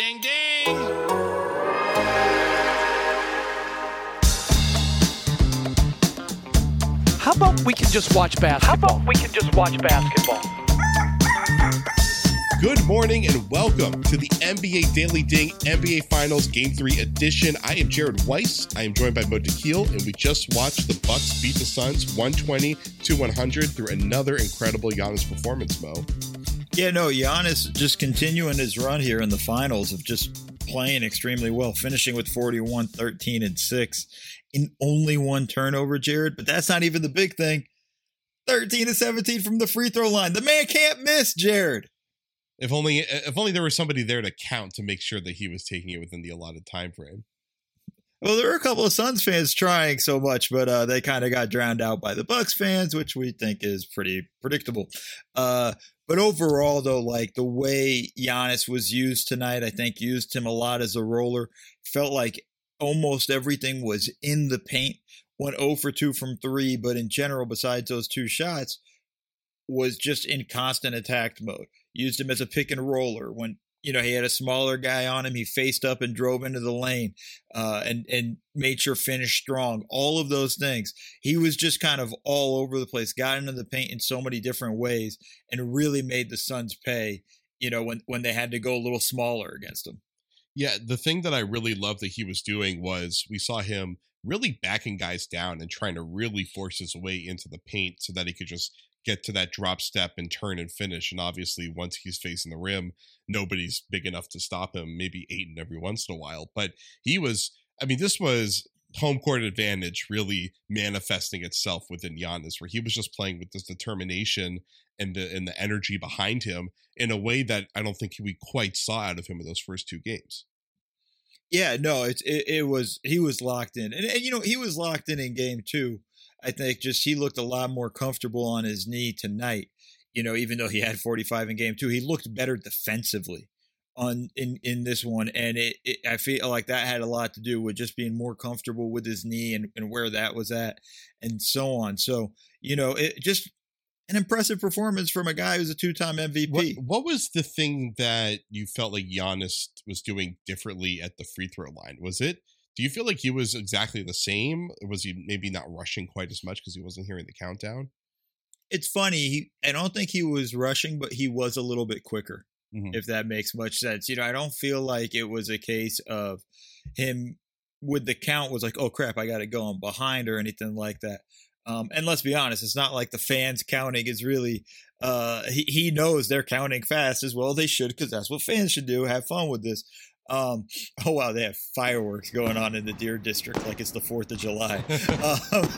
ding, ding. How about we can just watch basketball? How about we can just watch basketball? Good morning and welcome to the NBA Daily Ding NBA Finals Game 3 edition. I am Jared Weiss. I am joined by Mo Dakhil, and we just watched the Bucks beat the Suns 120 to 100 through another incredible Giannis performance, Mo. Yeah, no, Giannis just continuing his run here in the finals of just playing extremely well, finishing with 41, 13, and 6 in only one turnover, Jared. But that's not even the big thing. 13 to 17 from the free throw line. The man can't miss, Jared. If only if only there was somebody there to count to make sure that he was taking it within the allotted time frame. Well, there were a couple of Suns fans trying so much, but uh, they kind of got drowned out by the Bucks fans, which we think is pretty predictable. Uh, but overall, though, like the way Giannis was used tonight, I think used him a lot as a roller. Felt like almost everything was in the paint. Went 0 for 2 from three, but in general, besides those two shots, was just in constant attack mode. Used him as a pick and roller when you know he had a smaller guy on him. He faced up and drove into the lane, uh, and and made sure finish strong. All of those things. He was just kind of all over the place. Got into the paint in so many different ways, and really made the Suns pay. You know when when they had to go a little smaller against him. Yeah, the thing that I really loved that he was doing was we saw him really backing guys down and trying to really force his way into the paint so that he could just get to that drop step and turn and finish. And obviously, once he's facing the rim, nobody's big enough to stop him. Maybe Ayton every once in a while, but he was. I mean, this was home court advantage really manifesting itself within Giannis, where he was just playing with this determination and the and the energy behind him in a way that I don't think we quite saw out of him in those first two games. Yeah, no, it, it, it was he was locked in, and, and you know he was locked in in game two. I think just he looked a lot more comfortable on his knee tonight. You know, even though he had 45 in game two, he looked better defensively on in in this one, and it, it I feel like that had a lot to do with just being more comfortable with his knee and, and where that was at, and so on. So you know, it just an impressive performance from a guy who's a two-time MVP. What, what, was the thing that you felt like Giannis was doing differently at the free throw line? Was it? Do you feel like he was exactly the same? Was he maybe not rushing quite as much because he wasn't hearing the countdown? It's funny. He, I don't think he was rushing, but he was a little bit quicker. Mhm. If that makes much sense. You know, I don't feel like it was a case of him with the count was like, oh crap, I got to go on behind or anything like that. Um, and let's be honest, it's not like the fans counting is really. Uh, he he knows they're counting fast as well. They should because that's what fans should do. Have fun with this. Um, oh wow, they have fireworks going on in the Deer District like it's the Fourth of July. um,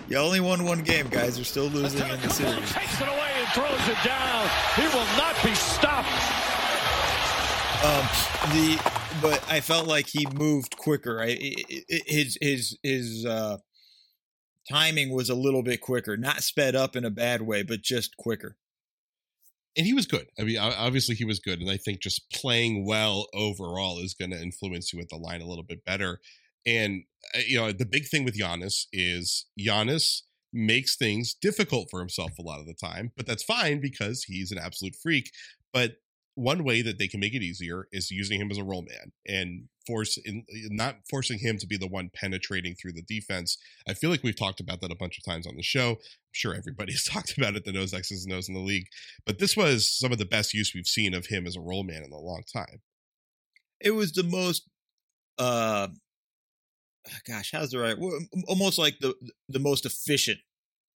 you only won one game, guys. You're still losing in the series. Takes it away and throws it down. He will not be stopped. Um, the but I felt like he moved quicker. I, his his his uh, timing was a little bit quicker, not sped up in a bad way, but just quicker. And he was good. I mean, obviously he was good, and I think just playing well overall is going to influence you at the line a little bit better. And uh, you know, the big thing with Giannis is Giannis makes things difficult for himself a lot of the time, but that's fine because he's an absolute freak. But one way that they can make it easier is using him as a roll man and force in not forcing him to be the one penetrating through the defense. I feel like we've talked about that a bunch of times on the show. I'm sure everybody's talked about it that knows X's and O's in the league. But this was some of the best use we've seen of him as a roll man in a long time. It was the most, uh, gosh, how's the right? Almost like the the most efficient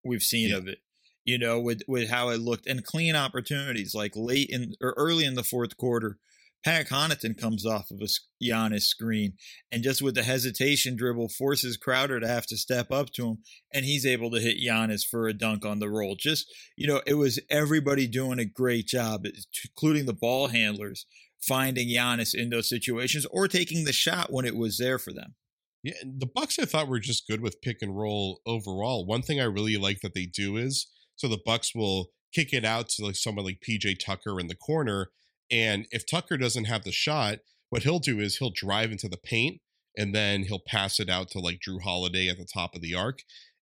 we've seen Yeah. of it. You know, with with how it looked and clean opportunities like late in or early in the fourth quarter. Pat Connaughton comes off of a Giannis screen and just with the hesitation dribble forces Crowder to have to step up to him and he's able to hit Giannis for a dunk on the roll. Just, you know, it was everybody doing a great job, eh, including the ball handlers finding Giannis in those situations or taking the shot when it was there for them. Yeah, the Bucks I thought were just good with pick and roll overall. One thing I really like that they do is so the Bucks will kick it out to like someone like PJ Tucker in the corner, and if Tucker doesn't have the shot, what he'll do is he'll drive into the paint and then he'll pass it out to like Jrue Holiday at the top of the arc.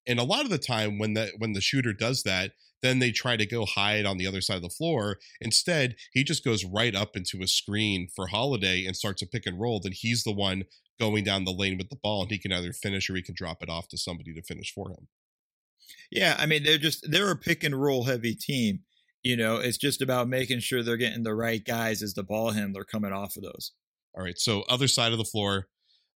And a lot of the time when the when the shooter does that, then they try to go hide on the other side of the floor. Instead, he just goes right up into a screen for Holiday and starts a pick and roll. Then he's the one going down the lane with the ball, and he can either finish or he can drop it off to somebody to finish for him. Yeah, I mean they're just they're a pick and roll heavy team. You know, it's just about making sure they're getting the right guys as the ball handler coming off of those. All right, so other side of the floor,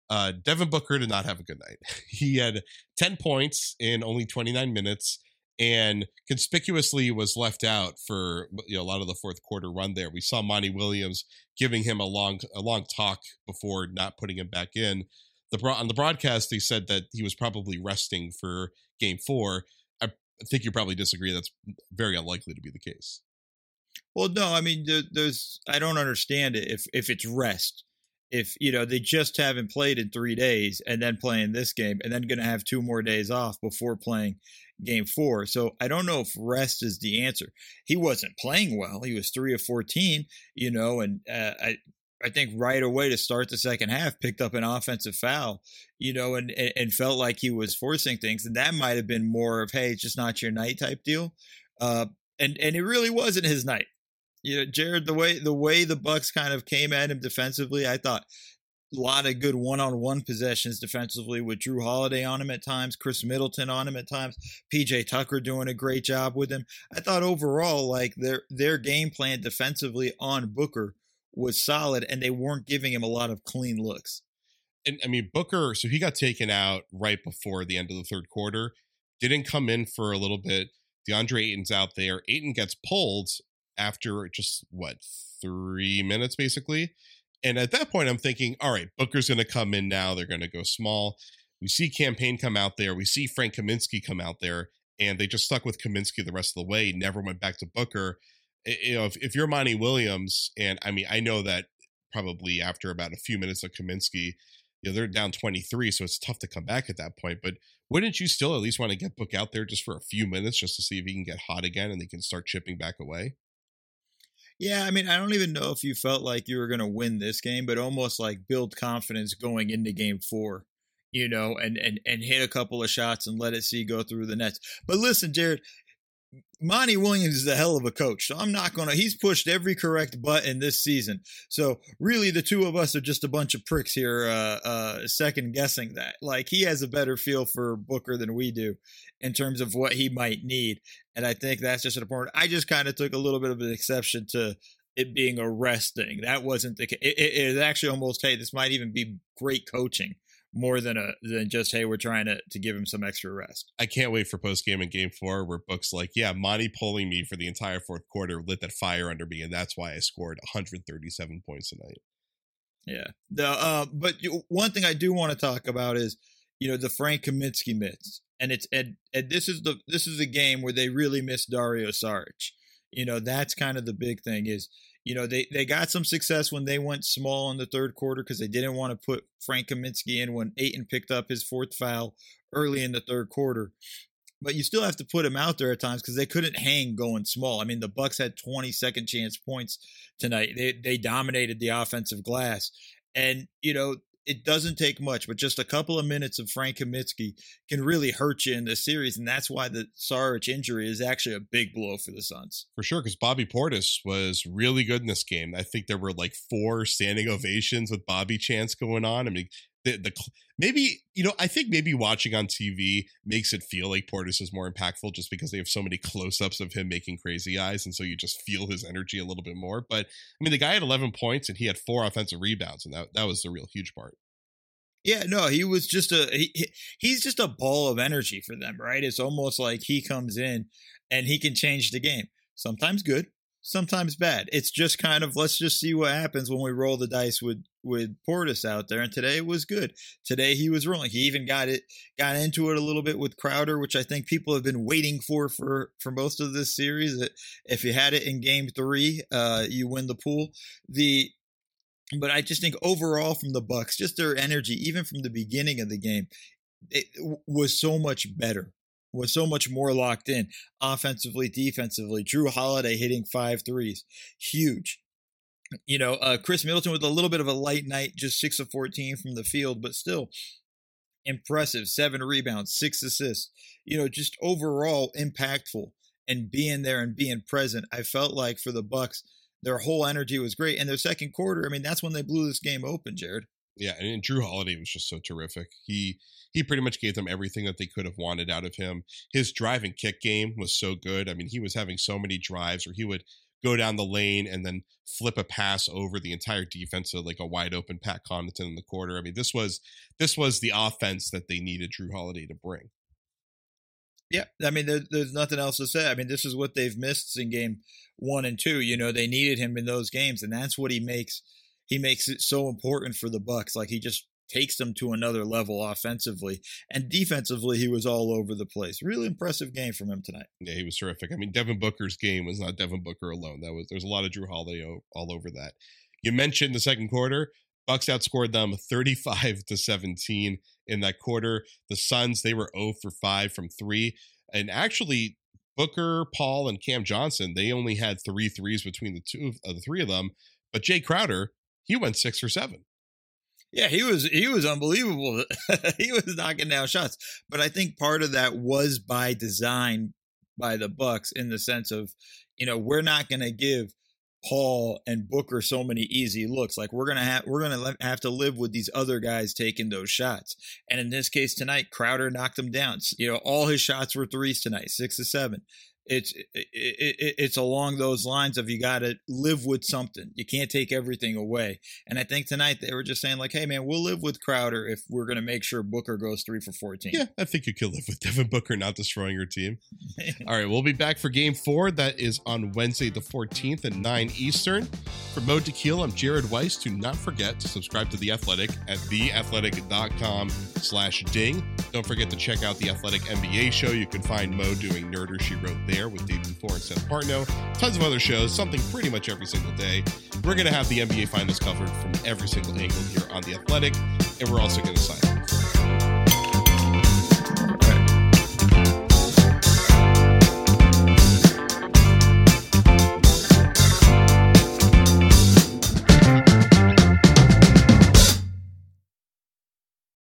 uh, Devin Booker did not have a good night. He had 10 points in only 29 minutes and conspicuously was left out for you know, a lot of the fourth quarter run there. We saw Monty Williams giving him a long a long talk before not putting him back in. The on the broadcast they said that he was probably resting for game 4. I think you probably disagree that's very unlikely to be the case. Well, no, I mean there's I don't understand it if if it's rest if you know they just haven't played in three days and then playing this game and then going to have two more days off before playing game four so i don't know if rest is the answer he wasn't playing well he was three of 14 you know and uh, i I think right away to start the second half picked up an offensive foul, you know, and and felt like he was forcing things, and that might have been more of hey, it's just not your night type deal, uh, and and it really wasn't his night you know, Jared, the way the way the Bucks kind of came at him defensively, I thought a lot of good one-on-one possessions defensively with Jrue Holiday on him at times, Khris Middleton on him at times, PJ Tucker doing a great job with him. I thought overall, like their their game plan defensively on Booker was solid, and they weren't giving him a lot of clean looks. And I mean Booker, so he got taken out right before the end of the third quarter. Didn't come in for a little bit. DeAndre Ayton's out there. Ayton gets pulled, after just what three minutes basically. And at that point, I'm thinking, all right, Booker's going to come in now. They're going to go small. We see Cam Payne come out there. We see Frank Kaminsky come out there, and they just stuck with Kaminsky the rest of the way. Never went back to Booker. You know, if, if you're Monty Williams, and I mean, I know that probably after about a few minutes of Kaminsky, you know, they're down 23, so it's tough to come back at that point. But wouldn't you still at least want to get Book out there just for a few minutes just to see if he can get hot again and they can start chipping back away? Yeah, I mean, I don't even know if you felt like you were going to win this game, but almost like build confidence going into game four, you know, and and and hit a couple of shots and let it see go through the nets. But listen, Jared, Monty Williams is a hell of a coach. So I'm not going to, he's pushed every correct button this season. So really, the two of us are just a bunch of pricks here, uh, uh, second guessing that. Like, he has a better feel for Booker than we do in terms of what he might need. And I think that's just an important. I just kind of took a little bit of an exception to it being arresting. That wasn't the case. It, it, it actually almost, hey, this might even be great coaching more than a than just hey we're trying to to give him some extra rest. I can't wait for post game in game four where Book's like, yeah, Monty pulling me for the entire fourth quarter lit that fire under me, and that's why I scored 137 points tonight. Yeah, the uh, but one thing I do want to talk about is you know the Frank Kaminsky myths, and it's and, and this is the this is the game where they really miss Dario Saric. You know that's kind of the big thing is you know, they, they got some success when they went small in the third quarter because they didn't want to put Frank Kaminsky in when Ayton picked up his fourth foul early in the third quarter. But you still have to put him out there at times because they couldn't hang going small. I mean, the Bucks had 20 second chance points tonight. They they dominated the offensive glass. And, you know, it doesn't take much, but just a couple of minutes of Frank Kaminsky can really hurt you in this series, and that's why the Saric injury is actually a big blow for the Suns. For sure, because Bobby Portis was really good in this game. I think there were like four standing ovations with Bobby Chance going on. I mean, the, the maybe you know I think maybe watching on TV makes it feel like Portis is more impactful just because they have so many close-ups of him making crazy eyes and so you just feel his energy a little bit more but I mean the guy had 11 points and he had four offensive rebounds and that that was the real huge part. Yeah, no, he was just a he, he's just a ball of energy for them, right? It's almost like he comes in and he can change the game. Sometimes good, sometimes bad. It's just kind of let's just see what happens when we roll the dice with with Portis out there. And today was good. Today he was rolling. He even got it got into it a little bit with Crowder, which I think people have been waiting for for for most of this series. If you had it in Game Three, uh, you win the pool. The but I just think overall from the Bucks, just their energy, even from the beginning of the game, it was so much better was so much more locked in offensively, defensively. Jrue Holiday hitting five threes, huge. You know, uh, Khris Middleton with a little bit of a light night, just six of 14 from the field, but still impressive. Seven rebounds, six assists. You know, just overall impactful and being there and being present. I felt like for the Bucks, their whole energy was great. And their second quarter, I mean, that's when they blew this game open, Jared. Yeah, and Jrue Holiday was just so terrific. He he pretty much gave them everything that they could have wanted out of him. His drive and kick game was so good. I mean, he was having so many drives where he would go down the lane and then flip a pass over the entire defense of like a wide open Pat Connaughton in the quarter. I mean, this was this was the offense that they needed Jrue Holiday to bring. Yeah, I mean, there, there's nothing else to say. I mean, this is what they've missed in game one and two. You know, they needed him in those games, and that's what he makes. He makes it so important for the Bucks. Like he just takes them to another level offensively and defensively. He was all over the place. Really impressive game from him tonight. Yeah, he was terrific. I mean, Devin Booker's game was not Devin Booker alone. That was there's a lot of Jrue Holiday all over that. You mentioned the second quarter. Bucks outscored them 35 to 17 in that quarter. The Suns, they were 0 for 5 from 3. And actually, Booker, Paul, and Cam Johnson, they only had three threes between the two of uh, the three of them. But Jae Crowder, he went six for seven. Yeah, he was he was unbelievable. he was knocking down shots. But I think part of that was by design by the Bucks in the sense of, you know, we're not going to give Paul and Booker so many easy looks. Like we're gonna have we're gonna have to live with these other guys taking those shots. And in this case tonight, Crowder knocked them down. You know, all his shots were threes tonight, six to seven it's it, it, it's along those lines of you got to live with something. You can't take everything away. And I think tonight they were just saying like, "Hey man, we'll live with Crowder if we're going to make sure Booker goes 3 for 14." Yeah, I think you could live with Devin Booker not destroying your team. All right, we'll be back for game 4 that is on Wednesday the 14th at 9 Eastern. For Mo Dakhil, I'm Jared Weiss. Do not forget to subscribe to The Athletic at theathletic.com slash ding. Don't forget to check out The Athletic NBA show. You can find Mo doing Nerder She Wrote there with David Thorpe and Seth Partnow. Tons of other shows, something pretty much every single day. We're going to have the NBA Finals covered from every single angle here on The Athletic, and we're also going to sign.